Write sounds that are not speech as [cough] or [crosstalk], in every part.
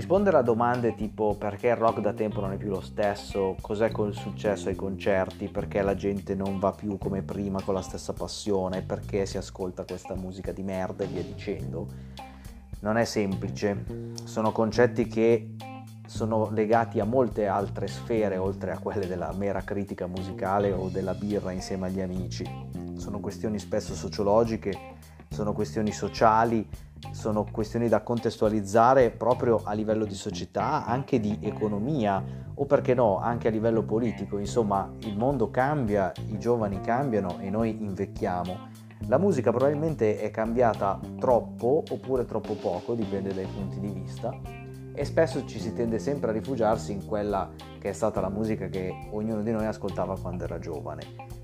rispondere a domande tipo perché il rock da tempo non è più lo stesso, cos'è col successo ai concerti, perché la gente non va più come prima con la stessa passione, perché si ascolta questa musica di merda? E via dicendo, non è semplice. Sono concetti che sono legati a molte altre sfere oltre a quelle della mera critica musicale o della birra insieme agli amici. Sono questioni spesso sociologiche, sono questioni sociali, sono questioni da contestualizzare proprio a livello di società, anche di economia o perché no, anche a livello politico. Insomma, il mondo cambia, i giovani cambiano e noi invecchiamo. La musica probabilmente è cambiata troppo oppure troppo poco, dipende dai punti di vista, e spesso ci si tende sempre a rifugiarsi in quella che è stata la musica che ognuno di noi ascoltava quando era giovane.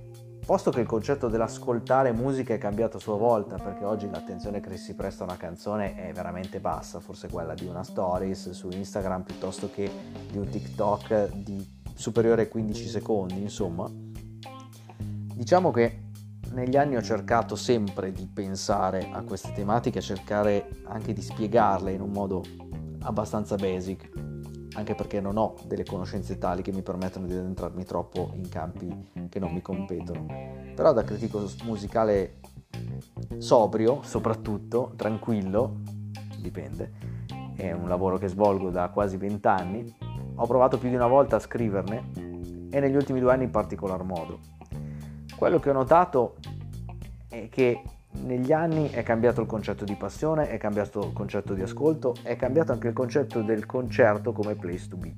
Posto che il concetto dell'ascoltare musica è cambiato a sua volta, perché oggi l'attenzione che si presta a una canzone è veramente bassa, forse quella di una stories su Instagram piuttosto che di un TikTok di superiore ai 15 secondi, insomma. Diciamo che negli anni ho cercato sempre di pensare a queste tematiche, cercare anche di spiegarle in un modo abbastanza basic, anche perché non ho delle conoscenze tali che mi permettono di addentrarmi troppo in campi che non mi competono. Però da critico musicale sobrio, soprattutto, tranquillo, dipende, è un lavoro che svolgo da quasi vent'anni, ho provato più di una volta a scriverne e negli ultimi due anni in particolar modo. Quello che ho notato è che negli anni è cambiato il concetto di passione, è cambiato il concetto di ascolto, è cambiato anche il concetto del concerto come place to be.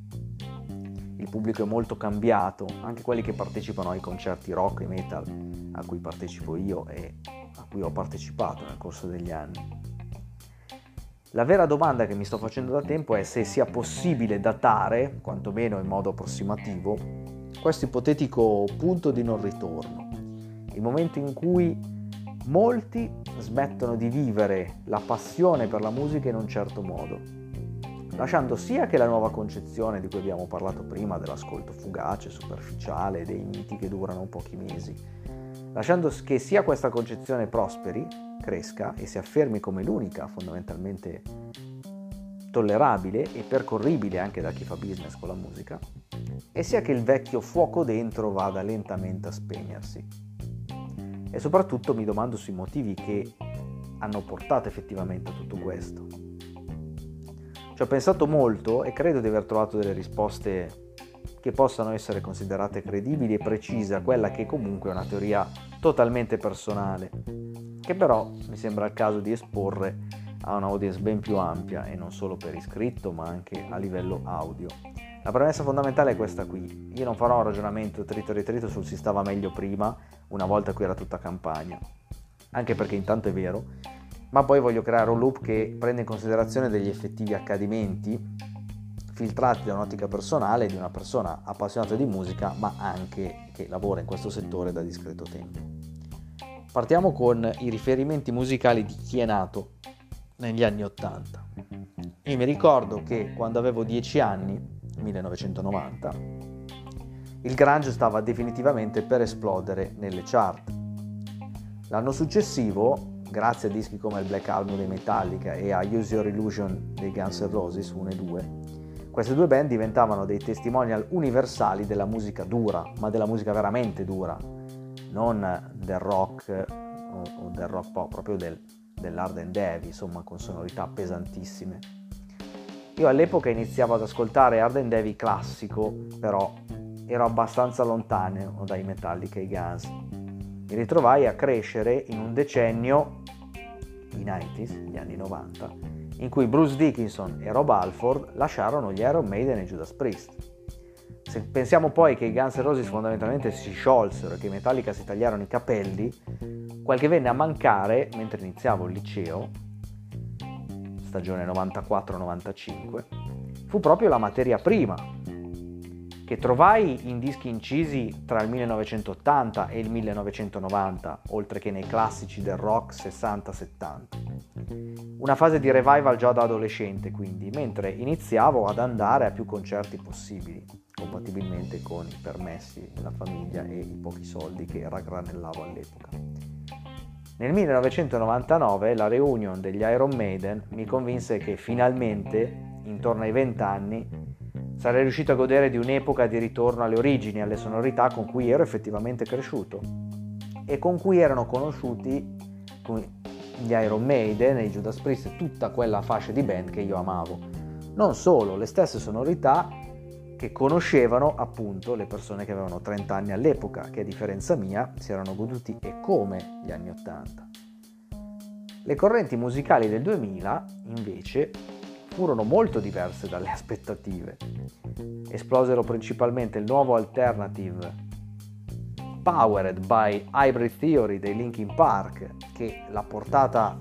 Il pubblico è molto cambiato, anche quelli che partecipano ai concerti rock e metal a cui partecipo io e a cui ho partecipato nel corso degli anni. La vera domanda che mi sto facendo da tempo è se sia possibile datare, quantomeno in modo approssimativo, questo ipotetico punto di non ritorno, il momento in cui molti smettono di vivere la passione per la musica in un certo modo, lasciando sia che la nuova concezione di cui abbiamo parlato prima, dell'ascolto fugace, superficiale, dei miti che durano pochi mesi, lasciando che sia questa concezione prosperi, cresca e si affermi come l'unica fondamentalmente tollerabile e percorribile anche da chi fa business con la musica, e sia che il vecchio fuoco dentro vada lentamente a spegnersi e soprattutto mi domando sui motivi che hanno portato effettivamente a tutto questo. Ci ho pensato molto e credo di aver trovato delle risposte che possano essere considerate credibili e precise a quella che comunque è una teoria totalmente personale, che però mi sembra il caso di esporre a un'audience ben più ampia e non solo per iscritto ma anche a livello audio. La premessa fondamentale è questa qui. Io non farò un ragionamento trito ritrito sul si stava meglio prima, una volta qui era tutta campagna, anche perché intanto è vero, ma poi voglio creare un loop che prende in considerazione degli effettivi accadimenti filtrati da un'ottica personale di una persona appassionata di musica, ma anche che lavora in questo settore da discreto tempo. Partiamo con i riferimenti musicali di chi è nato negli anni Ottanta. Io mi ricordo che quando avevo 10 anni 1990, il grunge stava definitivamente per esplodere nelle chart. L'anno successivo, grazie a dischi come il Black Album dei Metallica e a Use Your Illusion dei Guns N' Roses 1 e 2, queste due band diventavano dei testimonial universali della musica dura, ma della musica veramente dura, non del rock o, del rock pop, proprio del, dell'hard and heavy, insomma con sonorità pesantissime. Io all'epoca iniziavo ad ascoltare Hard and Heavy classico, però ero abbastanza lontano dai Metallica e i Guns. Mi ritrovai a crescere in un decennio, i 90s, gli anni 90, in cui Bruce Dickinson e Rob Alford lasciarono gli Iron Maiden e Judas Priest. Se pensiamo poi che i Guns N' Roses fondamentalmente si sciolsero e che i Metallica si tagliarono i capelli, quel che venne a mancare mentre iniziavo il liceo stagione 94-95, fu proprio la materia prima, che trovai in dischi incisi tra il 1980 e il 1990, oltre che nei classici del rock 60-70. Una fase di revival già da adolescente, quindi, mentre iniziavo ad andare a più concerti possibili, compatibilmente con i permessi della famiglia e i pochi soldi che raggranellavo all'epoca. Nel 1999 la reunion degli Iron Maiden mi convinse che finalmente intorno ai 20 anni, sarei riuscito a godere di un'epoca di ritorno alle origini, alle sonorità con cui ero effettivamente cresciuto e con cui erano conosciuti gli Iron Maiden, i Judas Priest, tutta quella fascia di band che io amavo. Non solo, le stesse sonorità che conoscevano appunto le persone che avevano 30 anni all'epoca, che a differenza mia si erano goduti e come gli anni 80. Le correnti musicali del 2000 invece furono molto diverse dalle [laughs] aspettative. Esplosero principalmente il nuovo alternative Powered by Hybrid Theory dei Linkin Park, che la portata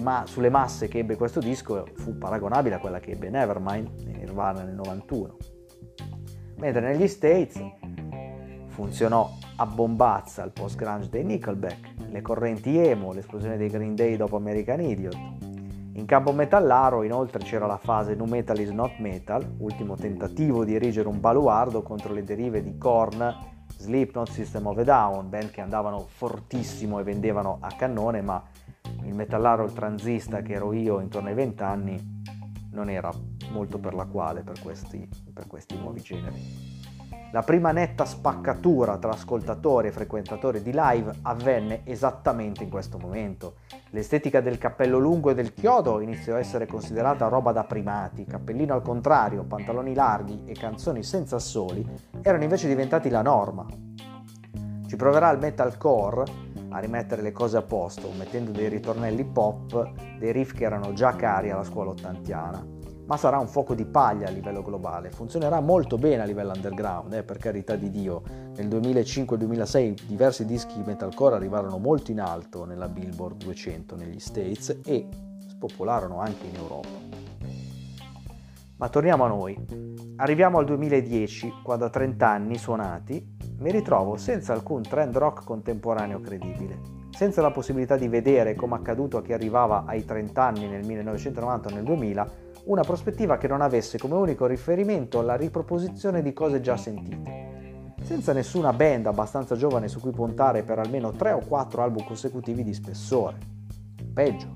ma- sulle masse che ebbe questo disco fu paragonabile a quella che ebbe Nevermind in Nirvana nel 91. Mentre negli States funzionò a bombazza il post-grunge dei Nickelback, le correnti emo, l'esplosione dei Green Day dopo American Idiot. In campo metallaro inoltre c'era la fase Nu Metal is Not Metal, ultimo tentativo di erigere un baluardo contro le derive di Korn Slipknot, System of a Down, band che andavano fortissimo e vendevano a cannone, ma il metallaro transista che ero io intorno ai 20 anni non era molto per la quale per questi, per questi nuovi generi. La prima netta spaccatura tra ascoltatori e frequentatori di live avvenne esattamente in questo momento. L'estetica del cappello lungo e del chiodo iniziò a essere considerata roba da primati, cappellino al contrario, pantaloni larghi e canzoni senza assoli erano invece diventati la norma. Ci proverà il metalcore a rimettere le cose a posto, mettendo dei ritornelli pop, dei riff che erano già cari alla scuola ottantiana ma sarà un fuoco di paglia a livello globale. Funzionerà molto bene a livello underground, eh, per carità di Dio. Nel 2005-2006 diversi dischi metalcore arrivarono molto in alto nella Billboard 200 negli States e spopolarono anche in Europa. Ma torniamo a noi. Arriviamo al 2010, quando a 30 anni suonati mi ritrovo senza alcun trend rock contemporaneo credibile, senza la possibilità di vedere, come accaduto a chi arrivava ai 30 anni nel 1990 o nel 2000, una prospettiva che non avesse come unico riferimento la riproposizione di cose già sentite, senza nessuna band abbastanza giovane su cui puntare per almeno 3 o 4 album consecutivi di spessore. Peggio,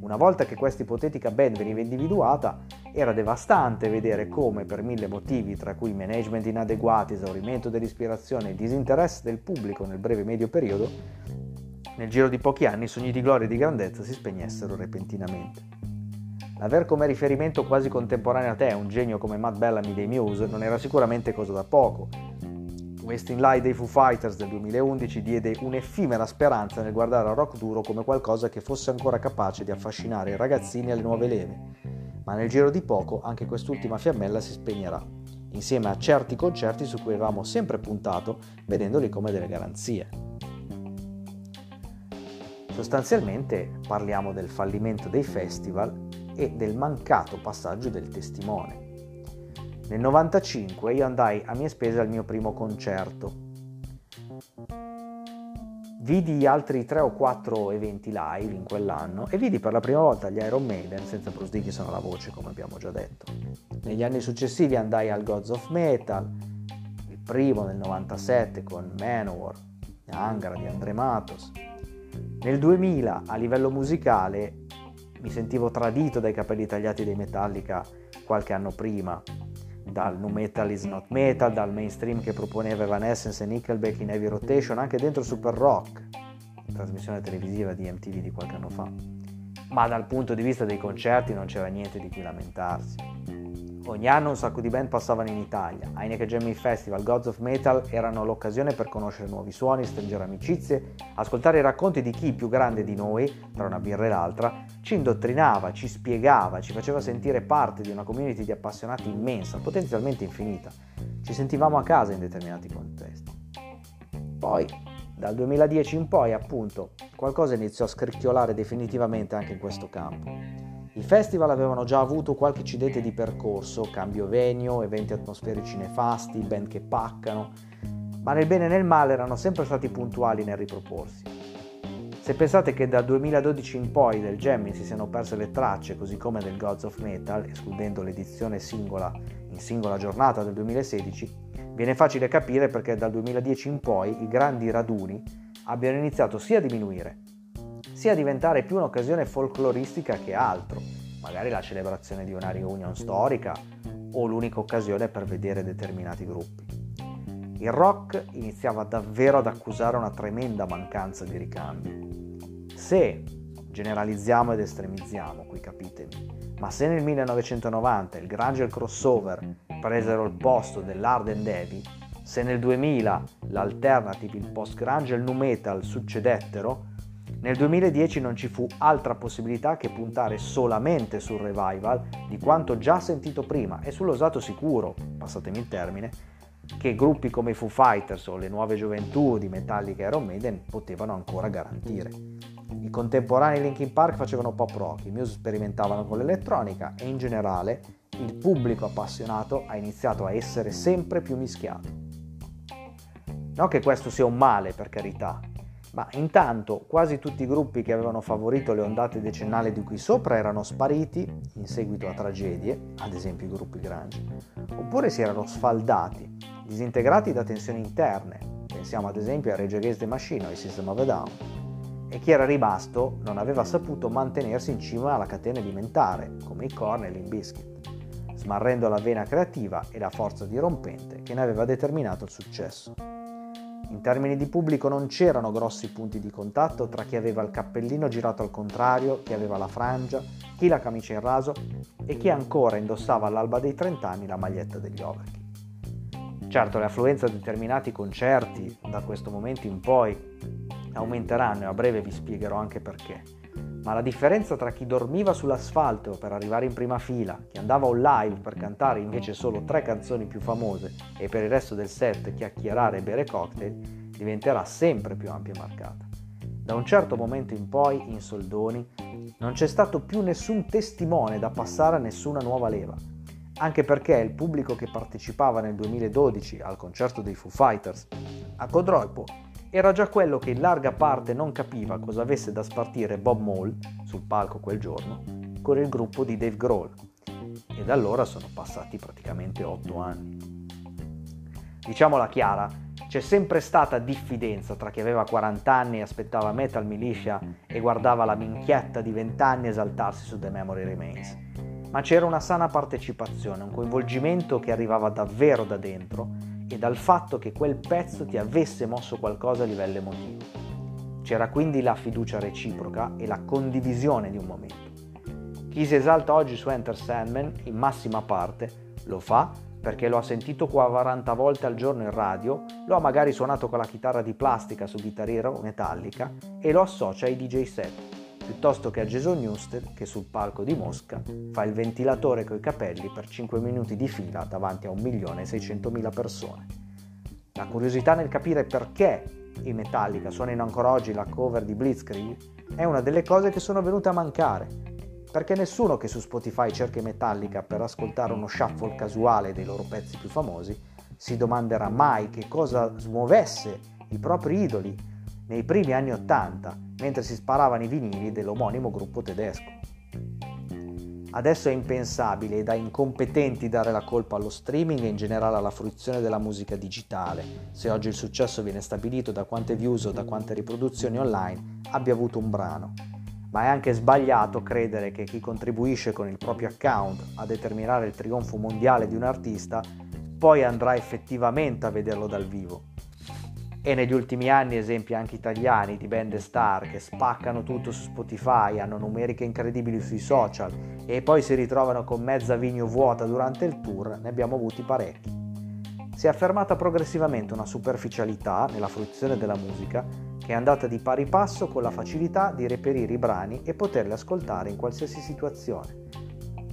una volta che questa ipotetica band veniva individuata, era devastante vedere come, per mille motivi, tra cui management inadeguati, esaurimento dell'ispirazione e disinteresse del pubblico nel breve medio periodo, nel giro di pochi anni i sogni di gloria e di grandezza si spegnessero repentinamente. L'aver come riferimento quasi contemporaneo a te un genio come Matt Bellamy dei Muse non era sicuramente cosa da poco. Wasting Light dei Foo Fighters del 2011 diede un'effimera speranza nel guardare al rock duro come qualcosa che fosse ancora capace di affascinare i ragazzini alle nuove leve. Ma nel giro di poco anche quest'ultima fiammella si spegnerà, insieme a certi concerti su cui avevamo sempre puntato, vedendoli come delle garanzie. Sostanzialmente parliamo del fallimento dei festival e del mancato passaggio del testimone. Nel 95 io andai a mie spese al mio primo concerto. Vidi altri 3 o 4 eventi live in quell'anno e vidi per la prima volta gli Iron Maiden senza Bruce Dickinson alla voce, come abbiamo già detto. Negli anni successivi andai al Gods of Metal, il primo nel 97 con Manowar, Angra di Andre Matos. Nel 2000 a livello musicale mi sentivo tradito dai capelli tagliati dei Metallica qualche anno prima, dal nu metal is not metal, dal mainstream che proponeva Evanescence e Nickelback in heavy rotation, anche dentro Super Rock, trasmissione televisiva di MTV di qualche anno fa. Ma dal punto di vista dei concerti non c'era niente di cui lamentarsi. Ogni anno un sacco di band passavano in Italia. Heineken Jamming Festival, Gods of Metal erano l'occasione per conoscere nuovi suoni, stringere amicizie, ascoltare i racconti di chi più grande di noi, tra una birra e l'altra, ci indottrinava, ci spiegava, ci faceva sentire parte di una community di appassionati immensa, potenzialmente infinita. Ci sentivamo a casa in determinati contesti. Poi, dal 2010 in poi, appunto, qualcosa iniziò a scricchiolare definitivamente anche in questo campo. I festival avevano già avuto qualche incidente di percorso, cambio venio, eventi atmosferici nefasti, band che paccano, ma nel bene e nel male erano sempre stati puntuali nel riproporsi. Se pensate che dal 2012 in poi del Gemini si siano perse le tracce, così come del Gods of Metal, escludendo l'edizione singola in singola giornata del 2016, viene facile capire perché dal 2010 in poi i grandi raduni abbiano iniziato sia a diminuire, sia diventare più un'occasione folcloristica che altro, magari la celebrazione di una reunion storica o l'unica occasione per vedere determinati gruppi. Il rock iniziava davvero ad accusare una tremenda mancanza di ricambi. Se generalizziamo ed estremizziamo, qui capitemi, ma se nel 1990 il grunge e il crossover presero il posto dell'hard and heavy, se nel 2000 l'alternative, il post-grunge e il nu metal succedettero, nel 2010 non ci fu altra possibilità che puntare solamente sul revival di quanto già sentito prima e sull'osato sicuro, passatemi il termine, che gruppi come i Foo Fighters o le nuove gioventù di Metallica e Iron Maiden potevano ancora garantire. I contemporanei Linkin Park facevano pop rock, i Muse sperimentavano con l'elettronica e in generale il pubblico appassionato ha iniziato a essere sempre più mischiato. Non che questo sia un male, per carità, ma intanto quasi tutti i gruppi che avevano favorito le ondate decennali di qui sopra erano spariti in seguito a tragedie, ad esempio i gruppi grunge, oppure si erano sfaldati, disintegrati da tensioni interne, pensiamo ad esempio a Rage Against the Machine o ai System of a Down, e chi era rimasto non aveva saputo mantenersi in cima alla catena alimentare, come i Korn e l'Inbiscuit, smarrendo la vena creativa e la forza dirompente che ne aveva determinato il successo. In termini di pubblico non c'erano grossi punti di contatto tra chi aveva il cappellino girato al contrario, chi aveva la frangia, chi la camicia in raso e chi ancora indossava all'alba dei 30 anni la maglietta degli overkey. Certo, affluenze a determinati concerti da questo momento in poi aumenteranno e a breve vi spiegherò anche perché. Ma la differenza tra chi dormiva sull'asfalto per arrivare in prima fila, chi andava on live per cantare invece solo tre canzoni più famose e per il resto del set chiacchierare e bere cocktail, diventerà sempre più ampia e marcata. Da un certo momento in poi, in soldoni, non c'è stato più nessun testimone da passare a nessuna nuova leva, anche perché il pubblico che partecipava nel 2012 al concerto dei Foo Fighters a Codroipo era già quello che in larga parte non capiva cosa avesse da spartire Bob Mole sul palco quel giorno con il gruppo di Dave Grohl. E da allora sono passati praticamente otto anni. Diciamola chiara, c'è sempre stata diffidenza tra chi aveva 40 anni e aspettava Metal Militia e guardava la minchietta di 20 anni esaltarsi su The Memory Remains. Ma c'era una sana partecipazione, un coinvolgimento che arrivava davvero da dentro e dal fatto che quel pezzo ti avesse mosso qualcosa a livello emotivo. C'era quindi la fiducia reciproca e la condivisione di un momento. Chi si esalta oggi su Enter Sandman, in massima parte, lo fa perché lo ha sentito 40 volte al giorno in radio, lo ha magari suonato con la chitarra di plastica su chitarriera metallica e lo associa ai DJ set piuttosto che a Jason Newsted che sul palco di Mosca fa il ventilatore coi capelli per 5 minuti di fila davanti a 1.600.000 persone. La curiosità nel capire perché i Metallica suonino ancora oggi la cover di Blitzkrieg è una delle cose che sono venute a mancare, perché nessuno che su Spotify cerca i Metallica per ascoltare uno shuffle casuale dei loro pezzi più famosi si domanderà mai che cosa smuovesse i propri idoli nei primi anni Ottanta, mentre si sparavano i vinili dell'omonimo gruppo tedesco. Adesso è impensabile e da incompetenti dare la colpa allo streaming e in generale alla fruizione della musica digitale, se oggi il successo viene stabilito da quante views o da quante riproduzioni online abbia avuto un brano. Ma è anche sbagliato credere che chi contribuisce con il proprio account a determinare il trionfo mondiale di un artista poi andrà effettivamente a vederlo dal vivo e negli ultimi anni esempi anche italiani di band star che spaccano tutto su Spotify, hanno numeriche incredibili sui social e poi si ritrovano con mezza vigno vuota durante il tour, ne abbiamo avuti parecchi. Si è affermata progressivamente una superficialità nella fruizione della musica che è andata di pari passo con la facilità di reperire i brani e poterli ascoltare in qualsiasi situazione.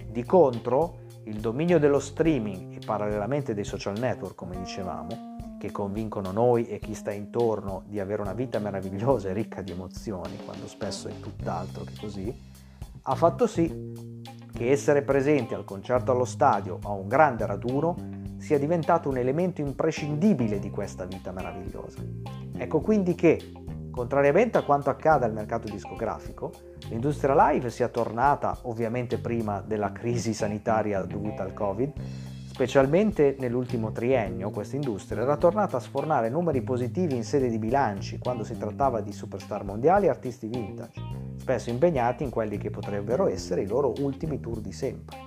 Di contro, il dominio dello streaming e parallelamente dei social network, come dicevamo, che convincono noi e chi sta intorno di avere una vita meravigliosa e ricca di emozioni, quando spesso è tutt'altro che così, ha fatto sì che essere presenti al concerto allo stadio o a un grande raduno sia diventato un elemento imprescindibile di questa vita meravigliosa. Ecco quindi che, contrariamente a quanto accade al mercato discografico, l'industria live sia tornata, ovviamente prima della crisi sanitaria dovuta al Covid, Specialmente nell'ultimo triennio questa industria era tornata a sfornare numeri positivi in sede di bilanci quando si trattava di superstar mondiali e artisti vintage. spesso impegnati in quelli che potrebbero essere i loro ultimi tour di sempre.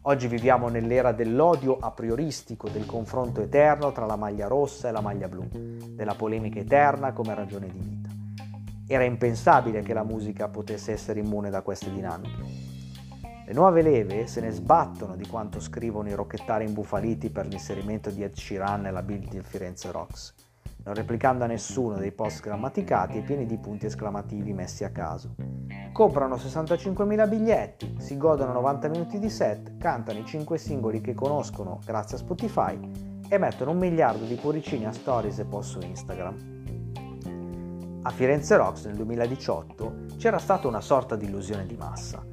Oggi viviamo nell'era dell'odio a prioristico, del confronto eterno tra la maglia rossa e la maglia blu, della polemica eterna come ragione di vita. Era impensabile che la musica potesse essere immune da queste dinamiche. Le nuove leve se ne sbattono di quanto scrivono i rocchettari imbufaliti per l'inserimento di Ed Sheeran nella build di Firenze Rocks non replicando a nessuno dei post grammaticati e pieni di punti esclamativi messi a caso. Comprano 65.000 biglietti, si godono 90 minuti di set, cantano i 5 singoli che conoscono grazie a Spotify e mettono un miliardo di cuoricini a stories e post su Instagram. A Firenze Rocks nel 2018 c'era stata una sorta di illusione di massa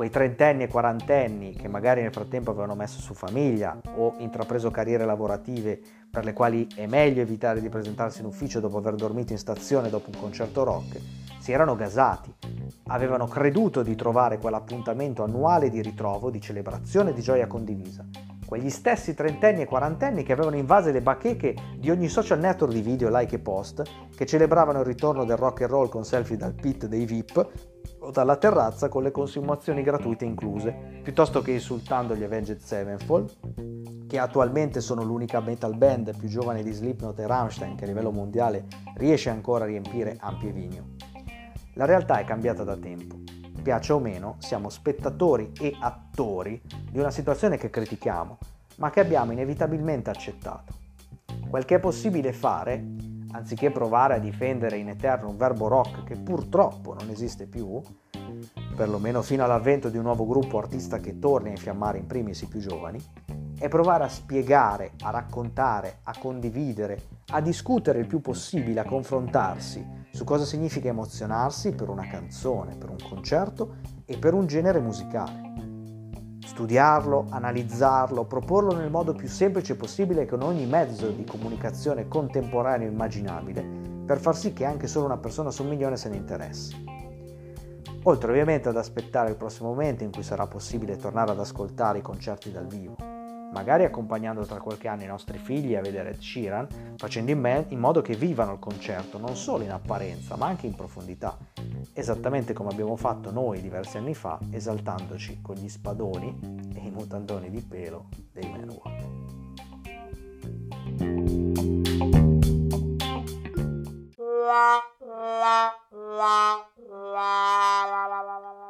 quei trentenni e quarantenni che magari nel frattempo avevano messo su famiglia o intrapreso carriere lavorative per le quali è meglio evitare di presentarsi in ufficio dopo aver dormito in stazione dopo un concerto rock, si erano gasati, avevano creduto di trovare quell'appuntamento annuale di ritrovo, di celebrazione, di gioia condivisa. Quegli stessi trentenni e quarantenni che avevano invaso le bacheche di ogni social network di video, like e post, che celebravano il ritorno del rock and roll con selfie dal pit dei VIP o dalla terrazza con le consumazioni gratuite incluse, piuttosto che insultando gli Avenged Sevenfold, che attualmente sono l'unica metal band più giovane di Slipknot e Rammstein che a livello mondiale riesce ancora a riempire ampie vigno. La realtà è cambiata da tempo. Piace o meno, siamo spettatori e attori di una situazione che critichiamo, ma che abbiamo inevitabilmente accettato. Quel che è possibile fare anziché provare a difendere in eterno un verbo rock che purtroppo non esiste più, perlomeno fino all'avvento di un nuovo gruppo artista che torni a infiammare in primis i più giovani, è provare a spiegare, a raccontare, a condividere, a discutere il più possibile, a confrontarsi su cosa significa emozionarsi per una canzone, per un concerto e per un genere musicale studiarlo, analizzarlo, proporlo nel modo più semplice possibile con ogni mezzo di comunicazione contemporaneo immaginabile, per far sì che anche solo una persona su un milione se ne interessi. Oltre ovviamente ad aspettare il prossimo momento in cui sarà possibile tornare ad ascoltare i concerti dal vivo magari accompagnando tra qualche anno i nostri figli a vedere Ed Sheeran, facendo in, me- in modo che vivano il concerto non solo in apparenza ma anche in profondità, esattamente come abbiamo fatto noi diversi anni fa, esaltandoci con gli spadoni e i mutandoni di pelo dei Manowar. La la la la